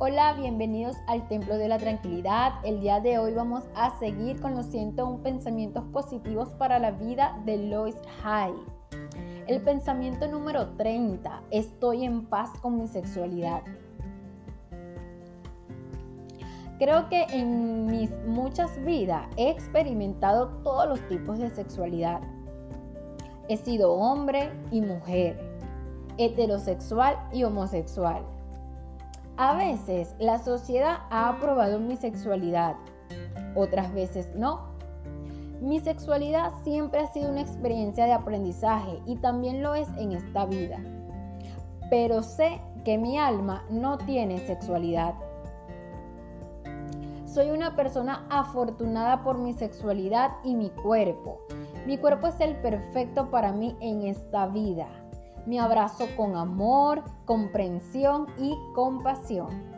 Hola, bienvenidos al Templo de la Tranquilidad. El día de hoy vamos a seguir con los 101 pensamientos positivos para la vida de Lois Hay. El pensamiento número 30, estoy en paz con mi sexualidad. Creo que en mis muchas vidas he experimentado todos los tipos de sexualidad. He sido hombre y mujer, heterosexual y homosexual. A veces la sociedad ha aprobado mi sexualidad, otras veces no. Mi sexualidad siempre ha sido una experiencia de aprendizaje y también lo es en esta vida. Pero sé que mi alma no tiene sexualidad. Soy una persona afortunada por mi sexualidad y mi cuerpo. Mi cuerpo es el perfecto para mí en esta vida. Me abrazo con amor, comprensión y compasión.